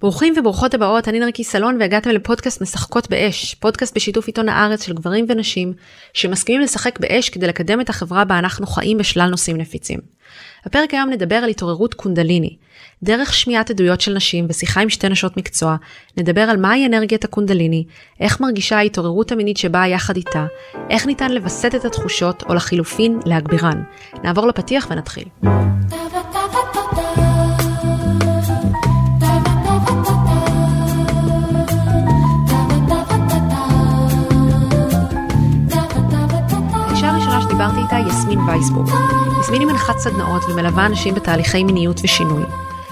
ברוכים וברוכות הבאות, אני נרקי סלון והגעתם לפודקאסט משחקות באש, פודקאסט בשיתוף עיתון הארץ של גברים ונשים שמסכימים לשחק באש כדי לקדם את החברה בה אנחנו חיים בשלל נושאים נפיצים. בפרק היום נדבר על התעוררות קונדליני. דרך שמיעת עדויות של נשים ושיחה עם שתי נשות מקצוע, נדבר על מהי אנרגיית הקונדליני, איך מרגישה ההתעוררות המינית שבאה יחד איתה, איך ניתן לווסת את התחושות או לחילופין להגבירן. נעבור לפתיח ונתחיל. יסמין וייסבורג. יסמין היא מנחת סדנאות ומלווה אנשים בתהליכי מיניות ושינוי.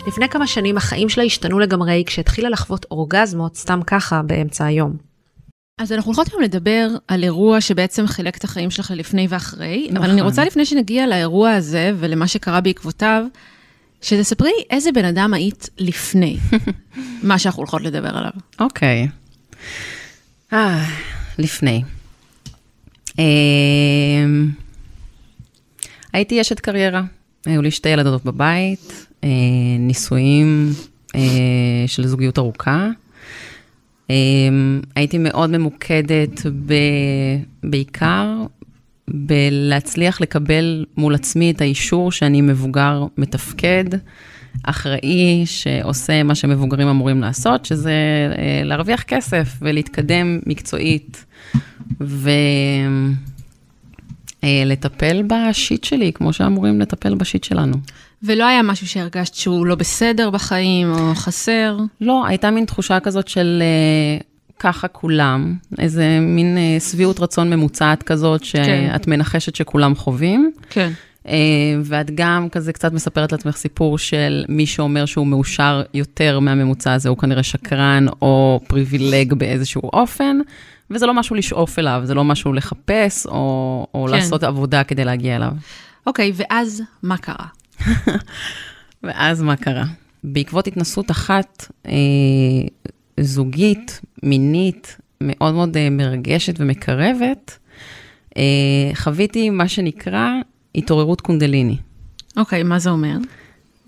לפני כמה שנים החיים שלה השתנו לגמרי כשהתחילה לחוות אורגזמות סתם ככה באמצע היום. אז אנחנו הולכות היום לדבר על אירוע שבעצם חילק את החיים שלך ללפני ואחרי, נכון. אבל אני רוצה לפני שנגיע לאירוע הזה ולמה שקרה בעקבותיו, שתספרי איזה בן אדם היית לפני מה שאנחנו הולכות לדבר עליו. אוקיי. אה, לפני. אמ, הייתי אשת קריירה, היו לי שתי ילדות בבית, אה, נישואים אה, של זוגיות ארוכה. אמ, הייתי מאוד ממוקדת ב, בעיקר בלהצליח לקבל מול עצמי את האישור שאני מבוגר מתפקד, אחראי, שעושה מה שמבוגרים אמורים לעשות, שזה אה, להרוויח כסף ולהתקדם מקצועית ולטפל בשיט שלי, כמו שאמורים לטפל בשיט שלנו. ולא היה משהו שהרגשת שהוא לא בסדר בחיים או חסר? לא, הייתה מין תחושה כזאת של uh, ככה כולם, איזה מין uh, שביעות רצון ממוצעת כזאת. שאת כן. מנחשת שכולם חווים. כן. Uh, ואת גם כזה קצת מספרת לעצמך סיפור של מי שאומר שהוא מאושר יותר מהממוצע הזה, הוא כנראה שקרן או פריבילג באיזשהו אופן. וזה לא משהו לשאוף אליו, זה לא משהו לחפש או, או כן. לעשות עבודה כדי להגיע אליו. אוקיי, ואז מה קרה? ואז מה קרה? בעקבות התנסות אחת אה, זוגית, מינית, מאוד מאוד אה, מרגשת ומקרבת, אה, חוויתי מה שנקרא התעוררות קונדליני. אוקיי, מה זה אומר?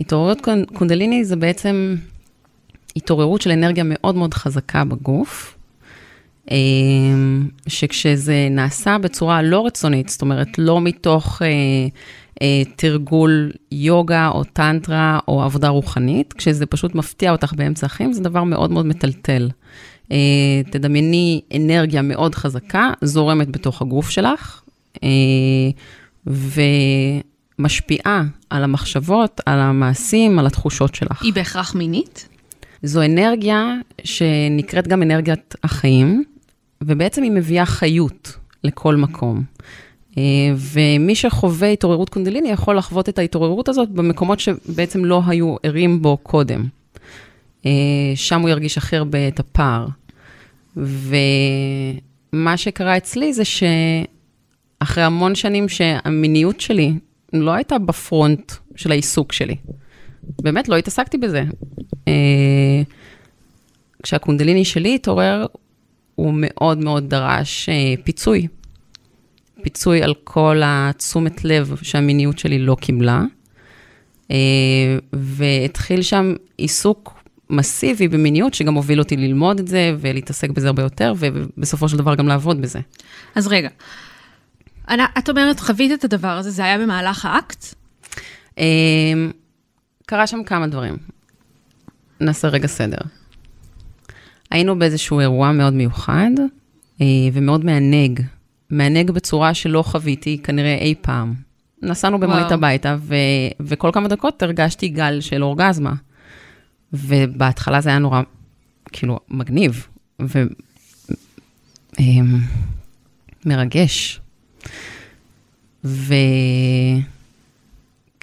התעוררות קונדליני זה בעצם התעוררות של אנרגיה מאוד מאוד חזקה בגוף, שכשזה נעשה בצורה לא רצונית, זאת אומרת, לא מתוך אה, אה, תרגול יוגה או טנטרה או עבודה רוחנית, כשזה פשוט מפתיע אותך באמצע החיים, זה דבר מאוד מאוד מטלטל. אה, תדמייני אנרגיה מאוד חזקה, זורמת בתוך הגוף שלך, אה, ומשפיעה על המחשבות, על המעשים, על התחושות שלך. היא בהכרח מינית? זו אנרגיה שנקראת גם אנרגיית החיים, ובעצם היא מביאה חיות לכל מקום. אה, ומי שחווה התעוררות קונדליני יכול לחוות את ההתעוררות הזאת במקומות שבעצם לא היו ערים בו קודם. אה, שם הוא ירגיש הכי הרבה את הפער. ומה שקרה אצלי זה שאחרי המון שנים שהמיניות שלי לא הייתה בפרונט של העיסוק שלי. באמת לא התעסקתי בזה. אה, כשהקונדליני שלי התעורר, הוא מאוד מאוד דרש אה, פיצוי. פיצוי על כל התשומת לב שהמיניות שלי לא קיבלה. אה, והתחיל שם עיסוק מסיבי במיניות, שגם הוביל אותי ללמוד את זה ולהתעסק בזה הרבה יותר, ובסופו של דבר גם לעבוד בזה. אז רגע, את אומרת, חווית את הדבר הזה, זה היה במהלך האקט? אה, קרה שם כמה דברים. נעשה רגע סדר. היינו באיזשהו אירוע מאוד מיוחד אה, ומאוד מענג. מענג בצורה שלא חוויתי כנראה אי פעם. נסענו במונית הביתה, ו- וכל כמה דקות הרגשתי גל של אורגזמה. ובהתחלה זה היה נורא, כאילו, מגניב ומרגש. אמ,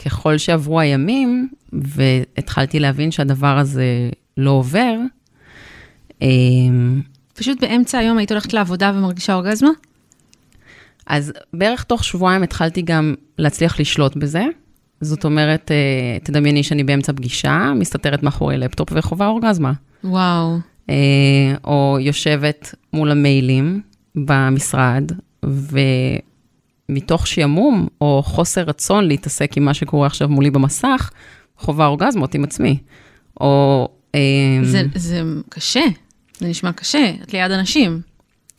וככל שעברו הימים, והתחלתי להבין שהדבר הזה לא עובר, פשוט באמצע היום היית הולכת לעבודה ומרגישה אורגזמה? אז בערך תוך שבועיים התחלתי גם להצליח לשלוט בזה. זאת אומרת, אה, תדמייני שאני באמצע פגישה, מסתתרת מאחורי לפטופ וחווה אורגזמה. וואו. אה, או יושבת מול המיילים במשרד, ומתוך שעמום או חוסר רצון להתעסק עם מה שקורה עכשיו מולי במסך, חווה אורגזמות עם עצמי. או אה, זה, זה קשה, זה נשמע קשה, את ליד אנשים.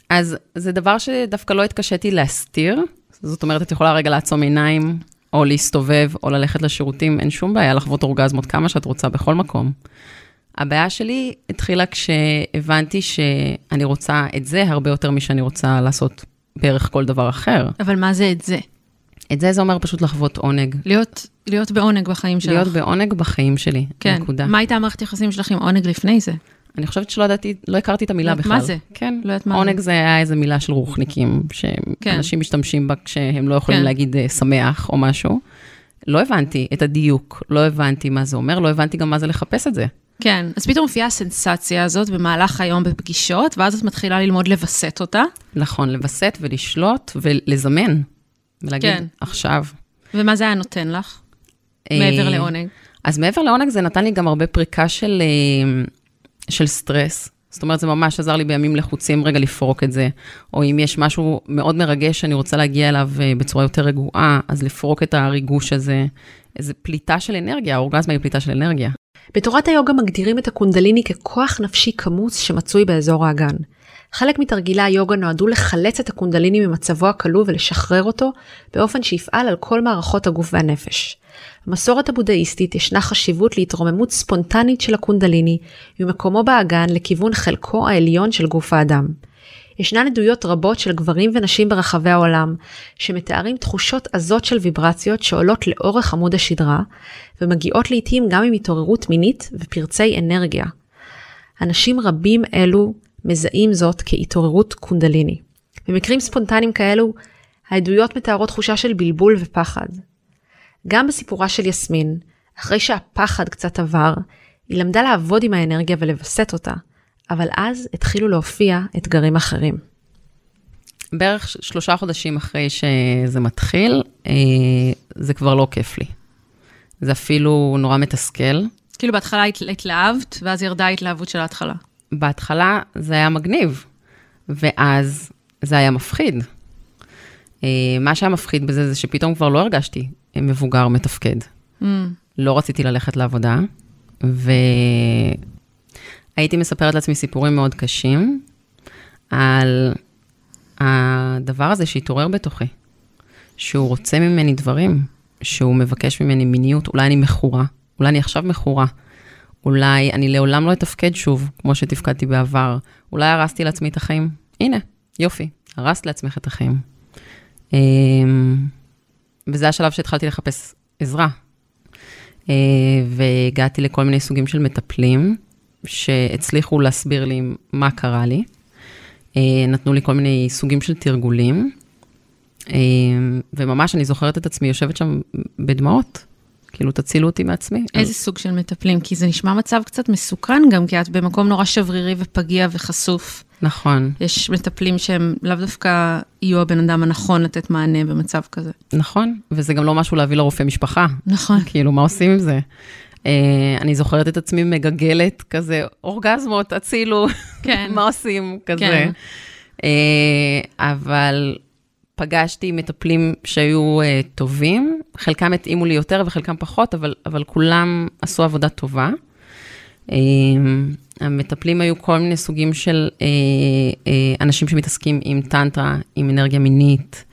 אז זה דבר שדווקא לא התקשיתי להסתיר. זאת אומרת, את יכולה רגע לעצום עיניים, או להסתובב, או ללכת לשירותים, אין שום בעיה לחוות אורגזמות כמה שאת רוצה בכל מקום. הבעיה שלי התחילה כשהבנתי שאני רוצה את זה הרבה יותר משאני רוצה לעשות בערך כל דבר אחר. אבל מה זה את זה? את זה זה אומר פשוט לחוות עונג. להיות, להיות בעונג בחיים שלך. להיות בעונג בחיים שלי, כן. נקודה. מה הייתה המערכת יחסים שלך עם עונג לפני זה? אני חושבת שלא ידעתי, לא הכרתי את המילה לא בכלל. מה זה. כן. לא יודעת מה עונג זה. זה היה איזה מילה של רוחניקים, כן. שאנשים משתמשים בה כשהם לא יכולים כן. להגיד אה, שמח או משהו. לא הבנתי את הדיוק, לא הבנתי מה זה אומר, לא הבנתי גם מה זה לחפש את זה. כן, אז פתאום מופיעה הסנסציה הזאת במהלך היום בפגישות, ואז את מתחילה ללמוד לווסת אותה. נכון, לווסת ולשלוט ולזמן. ולהגיד, כן. עכשיו. ומה זה היה נותן לך? אה, מעבר לעונג. אז מעבר לעונג זה נתן לי גם הרבה פריקה של, אה, של סטרס. זאת אומרת, זה ממש עזר לי בימים לחוצים רגע לפרוק את זה. או אם יש משהו מאוד מרגש שאני רוצה להגיע אליו אה, בצורה יותר רגועה, אז לפרוק את הריגוש הזה. איזו פליטה של אנרגיה, האורגזמה היא פליטה של אנרגיה. בתורת היוגה מגדירים את הקונדליני ככוח נפשי כמוס שמצוי באזור האגן. חלק מתרגילי היוגה נועדו לחלץ את הקונדליני ממצבו הכלוא ולשחרר אותו באופן שיפעל על כל מערכות הגוף והנפש. במסורת הבודהיסטית ישנה חשיבות להתרוממות ספונטנית של הקונדליני ממקומו באגן לכיוון חלקו העליון של גוף האדם. ישנן עדויות רבות של גברים ונשים ברחבי העולם שמתארים תחושות עזות של ויברציות שעולות לאורך עמוד השדרה ומגיעות לעתים גם עם התעוררות מינית ופרצי אנרגיה. אנשים רבים אלו מזהים זאת כהתעוררות קונדליני. במקרים ספונטניים כאלו, העדויות מתארות תחושה של בלבול ופחד. גם בסיפורה של יסמין, אחרי שהפחד קצת עבר, היא למדה לעבוד עם האנרגיה ולווסת אותה, אבל אז התחילו להופיע אתגרים אחרים. בערך שלושה חודשים אחרי שזה מתחיל, אה, זה כבר לא כיף לי. זה אפילו נורא מתסכל. כאילו בהתחלה הת- התלהבת, ואז ירדה ההתלהבות של ההתחלה. בהתחלה זה היה מגניב, ואז זה היה מפחיד. אה, מה שהיה מפחיד בזה זה שפתאום כבר לא הרגשתי מבוגר מתפקד. Mm, לא רציתי ללכת לעבודה, והייתי מספרת לעצמי סיפורים מאוד קשים על הדבר הזה שהתעורר בתוכי, שהוא רוצה ממני דברים, שהוא מבקש ממני מיניות, אולי אני מכורה, אולי אני עכשיו מכורה, אולי אני לעולם לא אתפקד שוב, כמו שתפקדתי בעבר, אולי הרסתי לעצמי את החיים. הנה, יופי, הרסת לעצמך את החיים. אמ, וזה השלב שהתחלתי לחפש עזרה. אה, והגעתי לכל מיני סוגים של מטפלים, שהצליחו להסביר לי מה קרה לי. אה, נתנו לי כל מיני סוגים של תרגולים, אה, וממש אני זוכרת את עצמי יושבת שם בדמעות, כאילו תצילו אותי מעצמי. איזה סוג של מטפלים? כי זה נשמע מצב קצת מסוכן גם, כי את במקום נורא שברירי ופגיע וחשוף. נכון, יש מטפלים שהם לאו דווקא יהיו הבן אדם הנכון לתת מענה במצב כזה. נכון, וזה גם לא משהו להביא לרופא משפחה. נכון. כאילו, מה עושים עם זה? Uh, אני זוכרת את עצמי מגגלת כזה, אורגזמות, הצילו, כן. מה עושים כזה. כן. Uh, אבל פגשתי מטפלים שהיו uh, טובים, חלקם התאימו לי יותר וחלקם פחות, אבל, אבל כולם עשו עבודה טובה. Uh, המטפלים היו כל מיני סוגים של uh, uh, אנשים שמתעסקים עם טנטרה, עם אנרגיה מינית,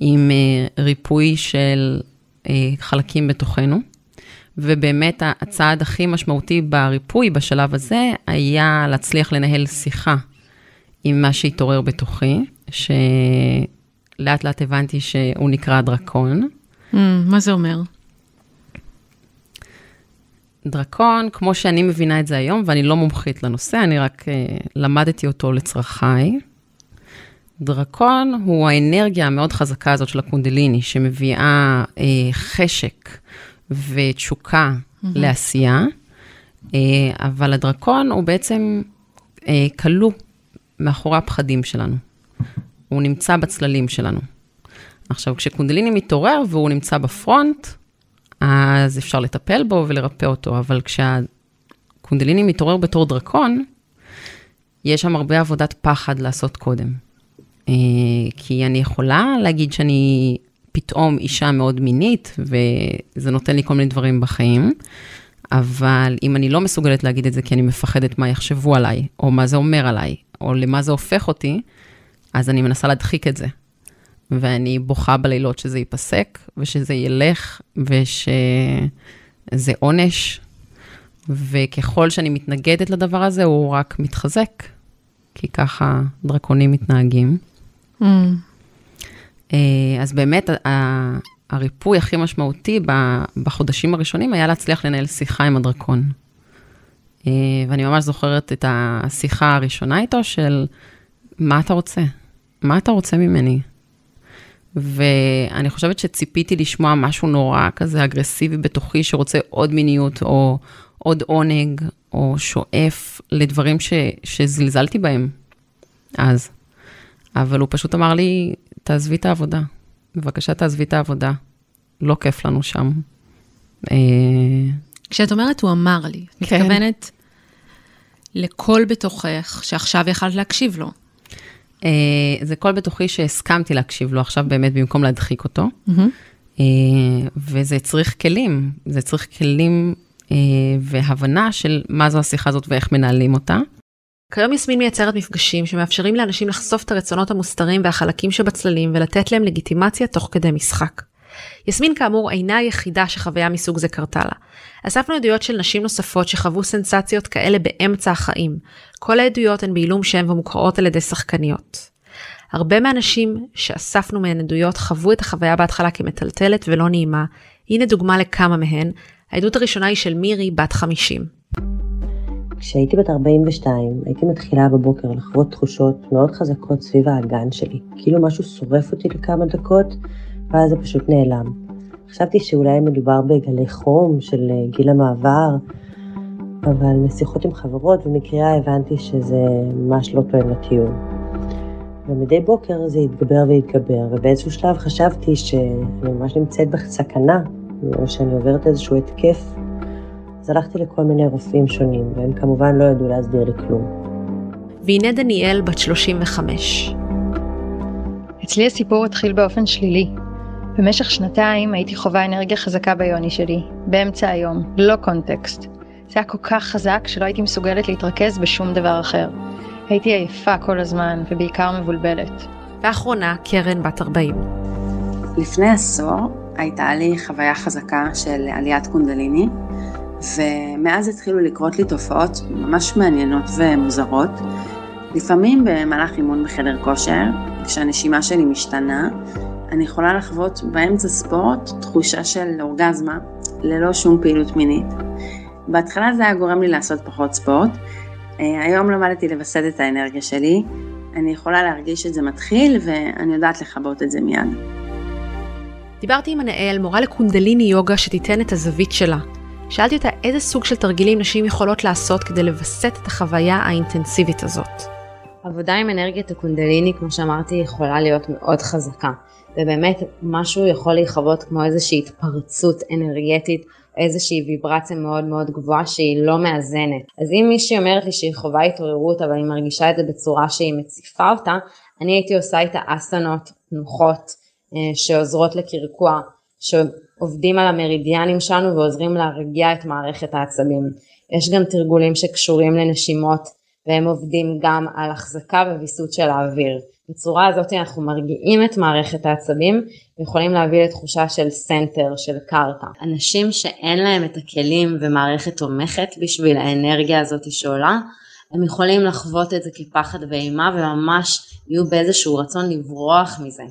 עם uh, ריפוי של uh, חלקים בתוכנו. ובאמת הצעד הכי משמעותי בריפוי בשלב הזה היה להצליח לנהל שיחה עם מה שהתעורר בתוכי, שלאט לאט הבנתי שהוא נקרא דרקון. Mm, מה זה אומר? דרקון, כמו שאני מבינה את זה היום, ואני לא מומחית לנושא, אני רק uh, למדתי אותו לצרכיי. דרקון הוא האנרגיה המאוד חזקה הזאת של הקונדליני, שמביאה uh, חשק ותשוקה mm-hmm. לעשייה, uh, אבל הדרקון הוא בעצם uh, כלוא מאחורי הפחדים שלנו. הוא נמצא בצללים שלנו. עכשיו, כשקונדליני מתעורר והוא נמצא בפרונט, אז אפשר לטפל בו ולרפא אותו, אבל כשהקונדליני מתעורר בתור דרקון, יש שם הרבה עבודת פחד לעשות קודם. אה, כי אני יכולה להגיד שאני פתאום אישה מאוד מינית, וזה נותן לי כל מיני דברים בחיים, אבל אם אני לא מסוגלת להגיד את זה כי אני מפחדת מה יחשבו עליי, או מה זה אומר עליי, או למה זה הופך אותי, אז אני מנסה להדחיק את זה. ואני בוכה בלילות שזה ייפסק, ושזה ילך, ושזה עונש, וככל שאני מתנגדת לדבר הזה, הוא רק מתחזק, כי ככה דרקונים מתנהגים. Mm. אז באמת, הריפוי הכי משמעותי בחודשים הראשונים היה להצליח לנהל שיחה עם הדרקון. אה, ואני ממש זוכרת את השיחה הראשונה איתו של, מה אתה רוצה? מה אתה רוצה ממני? ואני חושבת שציפיתי לשמוע משהו נורא כזה אגרסיבי בתוכי, שרוצה עוד מיניות, או עוד עונג, או שואף לדברים ש, שזלזלתי בהם אז. אבל הוא פשוט אמר לי, תעזבי את העבודה. בבקשה תעזבי את העבודה, לא כיף לנו שם. אה, כשאת אומרת, הוא אמר לי, כן. מתכוונת לקול בתוכך שעכשיו יכלת להקשיב לו. אה, זה קול בתוכי שהסכמתי להקשיב לו עכשיו באמת במקום להדחיק אותו. Mm-hmm. וזה צריך כלים, זה צריך כלים והבנה של מה זו השיחה הזאת ואיך מנהלים אותה. כיום יסמין מייצרת מפגשים שמאפשרים לאנשים לחשוף את הרצונות המוסתרים והחלקים שבצללים ולתת להם לגיטימציה תוך כדי משחק. יסמין כאמור אינה היחידה שחוויה מסוג זה קרתה לה. אספנו עדויות של נשים נוספות שחוו סנסציות כאלה באמצע החיים. כל העדויות הן בעילום שם ומוקראות על ידי שחקניות. הרבה מהנשים שאספנו מהן עדויות חוו את החוויה בהתחלה כמטלטלת ולא נעימה. הנה דוגמה לכמה מהן. העדות הראשונה היא של מירי, בת 50. כשהייתי בת 42, הייתי מתחילה בבוקר לחוות תחושות מאוד חזקות סביב האגן שלי, כאילו משהו שורף אותי לכמה דקות, ואז זה פשוט נעלם. חשבתי שאולי מדובר בגלי חום של אה, גיל המעבר, אבל משיחות עם חברות ומקריאה הבנתי שזה ממש לא תואם לטיול. ומדי בוקר זה התגבר והתגבר, ובאיזשהו שלב חשבתי שאני ממש נמצאת בסכנה, או שאני עוברת איזשהו התקף אז הלכתי לכל מיני רופאים שונים, והם כמובן לא ידעו להסביר לי כלום. והנה דניאל, בת 35. אצלי הסיפור התחיל באופן שלילי. במשך שנתיים הייתי חווה אנרגיה חזקה ביוני שלי, באמצע היום, ללא קונטקסט. זה היה כל כך חזק שלא הייתי מסוגלת להתרכז בשום דבר אחר. הייתי עייפה כל הזמן, ובעיקר מבולבלת. ואחרונה, קרן בת 40. לפני עשור הייתה לי חוויה חזקה של עליית קונדליני, ומאז התחילו לקרות לי תופעות ממש מעניינות ומוזרות. לפעמים במהלך אימון בחדר כושר, כשהנשימה שלי משתנה, אני יכולה לחוות באמצע ספורט תחושה של אורגזמה, ללא שום פעילות מינית. בהתחלה זה היה גורם לי לעשות פחות ספורט, אה, היום למדתי לווסת את האנרגיה שלי, אני יכולה להרגיש את זה מתחיל ואני יודעת לכבות את זה מיד. דיברתי עם הנאל, מורה לקונדליני יוגה שתיתן את הזווית שלה, שאלתי אותה איזה סוג של תרגילים נשים יכולות לעשות כדי לווסת את החוויה האינטנסיבית הזאת. עבודה עם אנרגיית הקונדליני, כמו שאמרתי, יכולה להיות מאוד חזקה. ובאמת משהו יכול להיחוות כמו איזושהי התפרצות אנרגטית, איזושהי ויברציה מאוד מאוד גבוהה שהיא לא מאזנת. אז אם מישהי אומרת לי שהיא חווה התעוררות אבל היא מרגישה את זה בצורה שהיא מציפה אותה, אני הייתי עושה איתה אסנות תנוחות אה, שעוזרות לקרקוע, עובדים על המרידיאנים שלנו ועוזרים להרגיע את מערכת העצבים. יש גם תרגולים שקשורים לנשימות והם עובדים גם על החזקה וויסות של האוויר. בצורה הזאת אנחנו מרגיעים את מערכת העצבים ויכולים להביא לתחושה של center, של קרקע. אנשים שאין להם את הכלים ומערכת תומכת בשביל האנרגיה הזאת שעולה, הם יכולים לחוות את זה כפחד ואימה וממש יהיו באיזשהו רצון לברוח מזה.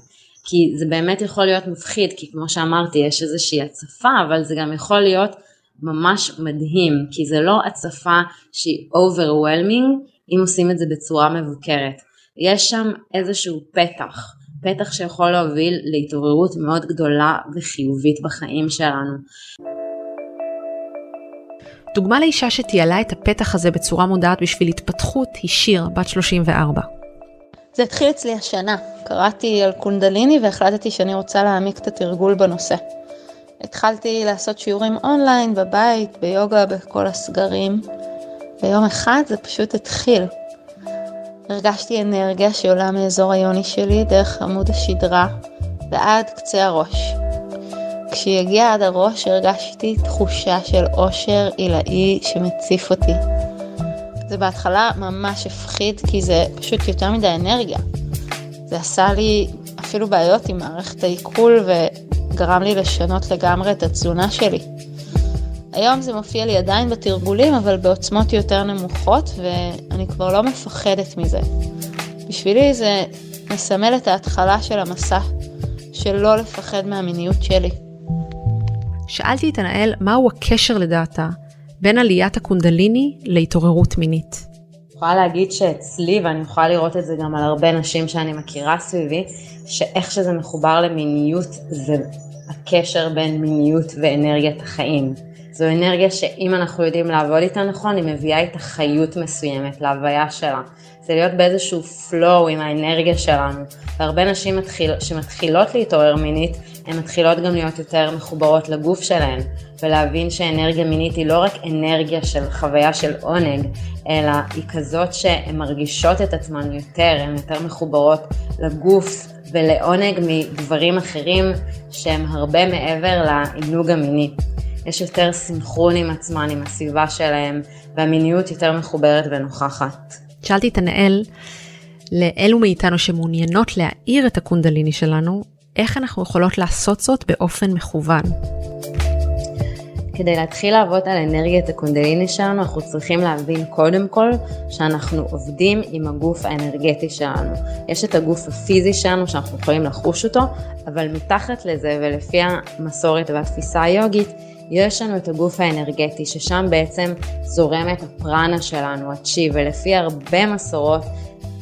כי זה באמת יכול להיות מפחיד, כי כמו שאמרתי, יש איזושהי הצפה, אבל זה גם יכול להיות ממש מדהים, כי זה לא הצפה שהיא overwhelming, אם עושים את זה בצורה מבוקרת. יש שם איזשהו פתח, פתח שיכול להוביל להתעוררות מאוד גדולה וחיובית בחיים שלנו. דוגמה לאישה שתיעלה את הפתח הזה בצורה מודעת בשביל התפתחות היא שיר, בת 34. זה התחיל אצלי השנה. קראתי על קונדליני והחלטתי שאני רוצה להעמיק את התרגול בנושא. התחלתי לעשות שיעורים אונליין, בבית, ביוגה, בכל הסגרים. ביום אחד זה פשוט התחיל. הרגשתי אנרגיה שעולה מאזור היוני שלי דרך עמוד השדרה ועד קצה הראש. וכשהיא הגיעה עד הראש הרגשתי תחושה של אושר עילאי שמציף אותי. זה בהתחלה ממש הפחיד כי זה פשוט יותר מדי אנרגיה. זה עשה לי אפילו בעיות עם מערכת העיכול וגרם לי לשנות לגמרי את התזונה שלי. היום זה מופיע לי עדיין בתרגולים, אבל בעוצמות יותר נמוכות, ואני כבר לא מפחדת מזה. בשבילי זה מסמל את ההתחלה של המסע, של לא לפחד מהמיניות שלי. שאלתי את הנאל מהו הקשר לדעתה בין עליית הקונדליני להתעוררות מינית. אני יכולה להגיד שאצלי, ואני יכולה לראות את זה גם על הרבה נשים שאני מכירה סביבי, שאיך שזה מחובר למיניות זה הקשר בין מיניות ואנרגיית החיים. זו אנרגיה שאם אנחנו יודעים לעבוד איתה נכון, היא מביאה איתה חיות מסוימת להוויה שלה. זה להיות באיזשהו flow עם האנרגיה שלנו. והרבה נשים מתחיל, שמתחילות להתעורר מינית, הן מתחילות גם להיות יותר מחוברות לגוף שלהן, ולהבין שאנרגיה מינית היא לא רק אנרגיה של חוויה של עונג, אלא היא כזאת שהן מרגישות את עצמן יותר, הן יותר מחוברות לגוף ולעונג מדברים אחרים שהם הרבה מעבר לעינוג המיני. יש יותר סינכרון עם עצמן, עם הסביבה שלהם, והמיניות יותר מחוברת ונוכחת. שאלתי את הנאל, לאלו מאיתנו שמעוניינות להאיר את הקונדליני שלנו, איך אנחנו יכולות לעשות זאת באופן מכוון. כדי להתחיל לעבוד על אנרגיית הקונדליני שלנו, אנחנו צריכים להבין קודם כל שאנחנו עובדים עם הגוף האנרגטי שלנו. יש את הגוף הפיזי שלנו שאנחנו יכולים לחוש אותו, אבל מתחת לזה ולפי המסורת והתפיסה היוגית, יש לנו את הגוף האנרגטי, ששם בעצם זורמת הפרנה שלנו, הצ'י, ולפי הרבה מסורות,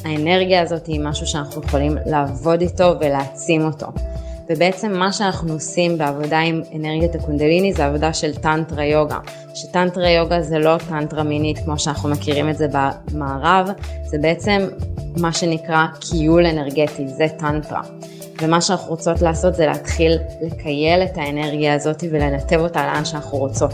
האנרגיה הזאת היא משהו שאנחנו יכולים לעבוד איתו ולהעצים אותו. ובעצם מה שאנחנו עושים בעבודה עם אנרגיית הקונדליני זה עבודה של טנטרה יוגה. שטנטרה יוגה זה לא טנטרה מינית כמו שאנחנו מכירים את זה במערב, זה בעצם מה שנקרא קיול אנרגטי, זה טנטרה. ומה שאנחנו רוצות לעשות זה להתחיל לקייל את האנרגיה הזאת ולנתב אותה לאן שאנחנו רוצות.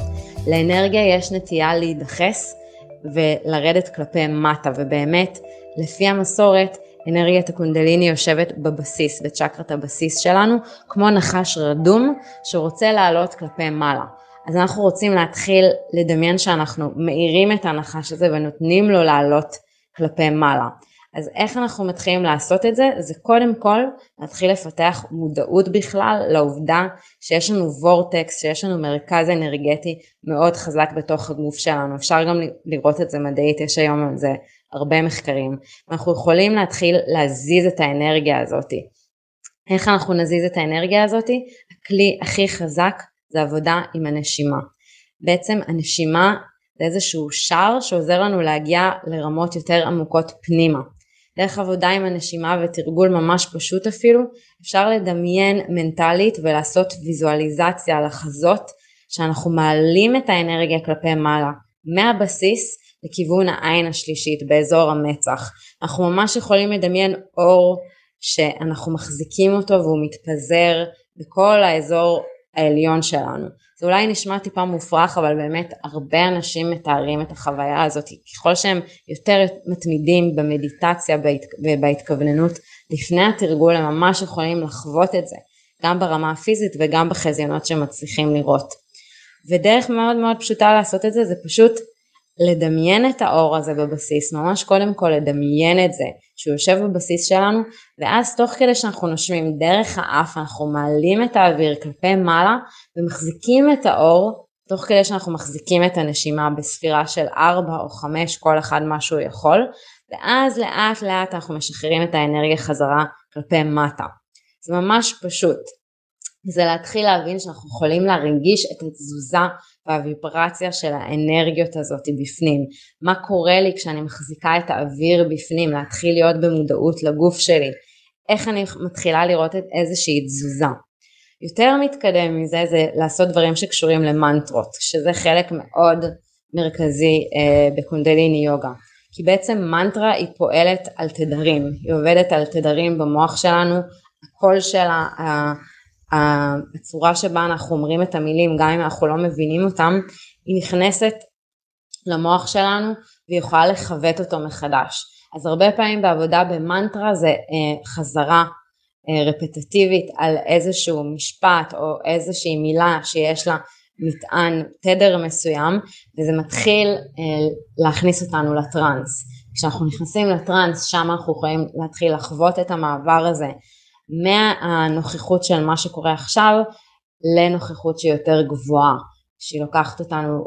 לאנרגיה יש נטייה להידחס ולרדת כלפי מטה, ובאמת, לפי המסורת, אנרגיית הקונדליני יושבת בבסיס, בצ'קרת הבסיס שלנו, כמו נחש רדום שרוצה לעלות כלפי מעלה. אז אנחנו רוצים להתחיל לדמיין שאנחנו מאירים את הנחש הזה ונותנים לו לעלות כלפי מעלה. אז איך אנחנו מתחילים לעשות את זה? זה קודם כל להתחיל לפתח מודעות בכלל לעובדה שיש לנו וורטקס, שיש לנו מרכז אנרגטי מאוד חזק בתוך הגוף שלנו. אפשר גם לראות את זה מדעית, יש היום על זה הרבה מחקרים. אנחנו יכולים להתחיל להזיז את האנרגיה הזאת. איך אנחנו נזיז את האנרגיה הזאת? הכלי הכי חזק זה עבודה עם הנשימה. בעצם הנשימה זה איזשהו שער שעוזר לנו להגיע לרמות יותר עמוקות פנימה. דרך עבודה עם הנשימה ותרגול ממש פשוט אפילו, אפשר לדמיין מנטלית ולעשות ויזואליזציה, לחזות שאנחנו מעלים את האנרגיה כלפי מעלה, מהבסיס לכיוון העין השלישית באזור המצח. אנחנו ממש יכולים לדמיין אור שאנחנו מחזיקים אותו והוא מתפזר בכל האזור העליון שלנו. זה אולי נשמע טיפה מופרך, אבל באמת הרבה אנשים מתארים את החוויה הזאת. ככל שהם יותר מתמידים במדיטציה ובהתכווננות לפני התרגול, הם ממש יכולים לחוות את זה, גם ברמה הפיזית וגם בחזיונות שמצליחים לראות. ודרך מאוד מאוד פשוטה לעשות את זה, זה פשוט לדמיין את האור הזה בבסיס, ממש קודם כל לדמיין את זה, שהוא יושב בבסיס שלנו, ואז תוך כדי שאנחנו נושמים דרך האף, אנחנו מעלים את האוויר כלפי מעלה, ומחזיקים את האור, תוך כדי שאנחנו מחזיקים את הנשימה בספירה של 4 או 5, כל אחד מה שהוא יכול, ואז לאט לאט אנחנו משחררים את האנרגיה חזרה כלפי מטה. זה ממש פשוט. זה להתחיל להבין שאנחנו יכולים להרגיש את התזוזה והוויברציה של האנרגיות הזאת בפנים. מה קורה לי כשאני מחזיקה את האוויר בפנים, להתחיל להיות במודעות לגוף שלי. איך אני מתחילה לראות את איזושהי תזוזה. יותר מתקדם מזה זה לעשות דברים שקשורים למנטרות, שזה חלק מאוד מרכזי אה, בקונדליני יוגה. כי בעצם מנטרה היא פועלת על תדרים, היא עובדת על תדרים במוח שלנו, הקול שלה, הצורה שבה אנחנו אומרים את המילים גם אם אנחנו לא מבינים אותם היא נכנסת למוח שלנו והיא יכולה לכבט אותו מחדש אז הרבה פעמים בעבודה במנטרה זה אה, חזרה רפטטיבית על איזשהו משפט או איזושהי מילה שיש לה מטען תדר מסוים וזה מתחיל להכניס אותנו לטראנס. כשאנחנו נכנסים לטראנס שם אנחנו יכולים להתחיל לחוות את המעבר הזה מהנוכחות של מה שקורה עכשיו לנוכחות שהיא יותר גבוהה, שהיא לוקחת אותנו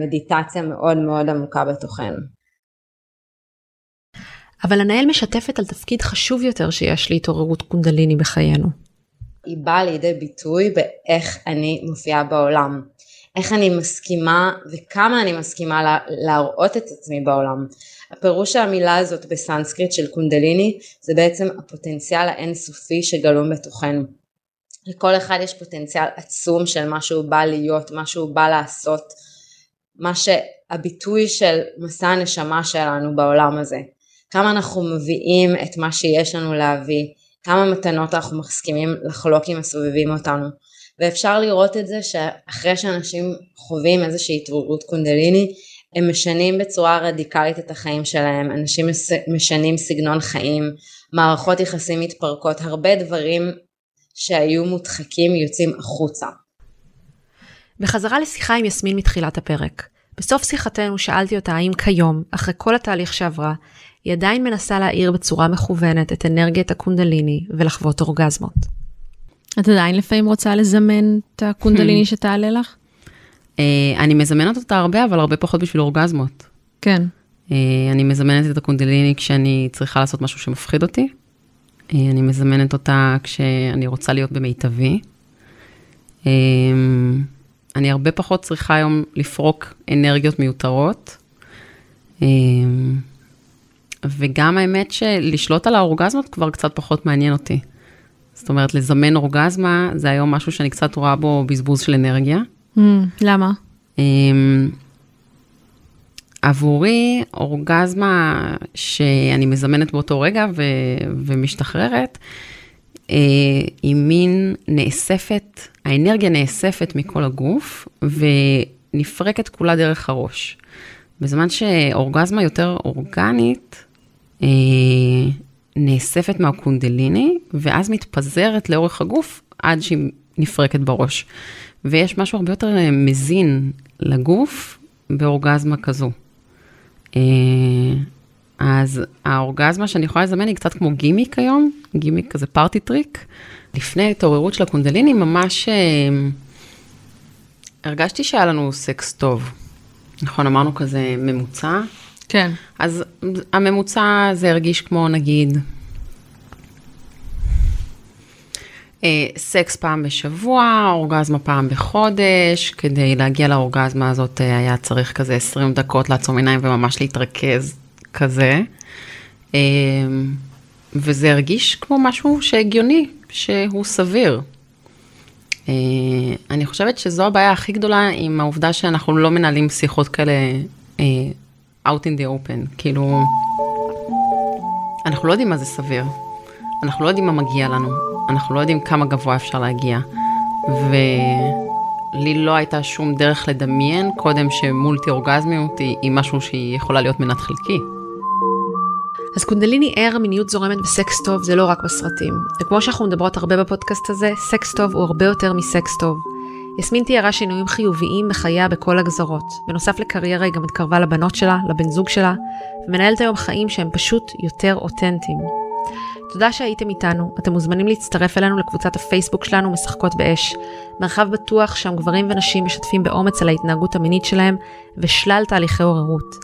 למדיטציה מאוד מאוד עמוקה בתוכנו. אבל הנהל משתפת על תפקיד חשוב יותר שיש להתעוררות קונדליני בחיינו. היא באה לידי ביטוי באיך אני מופיעה בעולם. איך אני מסכימה וכמה אני מסכימה להראות את עצמי בעולם. הפירוש של המילה הזאת בסנסקריט של קונדליני זה בעצם הפוטנציאל האינסופי שגלום בתוכנו. לכל אחד יש פוטנציאל עצום של מה שהוא בא להיות, מה שהוא בא לעשות, מה שהביטוי של מסע הנשמה שלנו בעולם הזה. כמה אנחנו מביאים את מה שיש לנו להביא, כמה מתנות אנחנו מסכימים לחלוק עם הסובבים אותנו. ואפשר לראות את זה שאחרי שאנשים חווים איזושהי התעוררות קונדליני, הם משנים בצורה רדיקלית את החיים שלהם, אנשים משנים סגנון חיים, מערכות יחסים מתפרקות, הרבה דברים שהיו מודחקים יוצאים החוצה. בחזרה לשיחה עם יסמין מתחילת הפרק. בסוף שיחתנו שאלתי אותה האם כיום, אחרי כל התהליך שעברה, היא עדיין מנסה להאיר בצורה מכוונת את אנרגיית הקונדליני ולחוות אורגזמות. את עדיין לפעמים רוצה לזמן את הקונדליני שתעלה לך? אה, אני מזמנת אותה הרבה, אבל הרבה פחות בשביל אורגזמות. כן. אה, אני מזמנת את הקונדליני כשאני צריכה לעשות משהו שמפחיד אותי. אה, אני מזמנת אותה כשאני רוצה להיות במיטבי. אני הרבה פחות צריכה היום לפרוק אנרגיות מיותרות. וגם האמת שלשלוט על האורגזמות כבר קצת פחות מעניין אותי. זאת אומרת, לזמן אורגזמה, זה היום משהו שאני קצת רואה בו בזבוז של אנרגיה. Mm, למה? Um, עבורי, אורגזמה שאני מזמנת באותו רגע ו- ומשתחררת, uh, היא מין נאספת, האנרגיה נאספת מכל הגוף ונפרקת כולה דרך הראש. בזמן שאורגזמה יותר אורגנית, uh, נאספת מהקונדליני, ואז מתפזרת לאורך הגוף עד שהיא נפרקת בראש. ויש משהו הרבה יותר אה, מזין לגוף באורגזמה כזו. אה, אז האורגזמה שאני יכולה לזמן היא קצת כמו גימיק היום, גימיק כזה party trick. לפני התעוררות של הקונדליני ממש אה, הרגשתי שהיה לנו סקס טוב. נכון, אמרנו כזה ממוצע, כן. אז הממוצע זה הרגיש כמו נגיד אה, סקס פעם בשבוע, אורגזמה פעם בחודש, כדי להגיע לאורגזמה הזאת אה, היה צריך כזה 20 דקות לעצום עיניים וממש להתרכז כזה. אה, וזה הרגיש כמו משהו שהגיוני, שהוא סביר. אני חושבת שזו הבעיה הכי גדולה עם העובדה שאנחנו לא מנהלים שיחות כאלה out in the open, כאילו, אנחנו לא יודעים מה זה סביר, אנחנו לא יודעים מה מגיע לנו, אנחנו לא יודעים כמה גבוה אפשר להגיע, ולי לא הייתה שום דרך לדמיין קודם שמולטי אורגזמיות היא, היא משהו שהיא יכולה להיות מנת חלקי. אז קונדליני ער, מיניות זורמת וסקס טוב זה לא רק בסרטים. וכמו שאנחנו מדברות הרבה בפודקאסט הזה, סקס טוב הוא הרבה יותר מסקס טוב. יסמין תיארה שינויים חיוביים בחייה בכל הגזרות. בנוסף לקריירה היא גם התקרבה לבנות שלה, לבן זוג שלה, ומנהלת היום חיים שהם פשוט יותר אותנטיים. תודה שהייתם איתנו, אתם מוזמנים להצטרף אלינו לקבוצת הפייסבוק שלנו משחקות באש. מרחב בטוח שם גברים ונשים משתפים באומץ על ההתנהגות המינית שלהם ושלל תהליכי עוררות.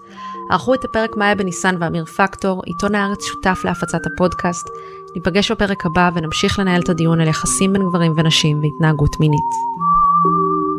ערכו את הפרק מאיה בניסן ואמיר פקטור, עיתון הארץ שותף להפצת הפודקאסט. ניפגש בפרק הבא ונמשיך לנהל את הדיון על יחסים בין גברים ונשים והתנהגות מינית. you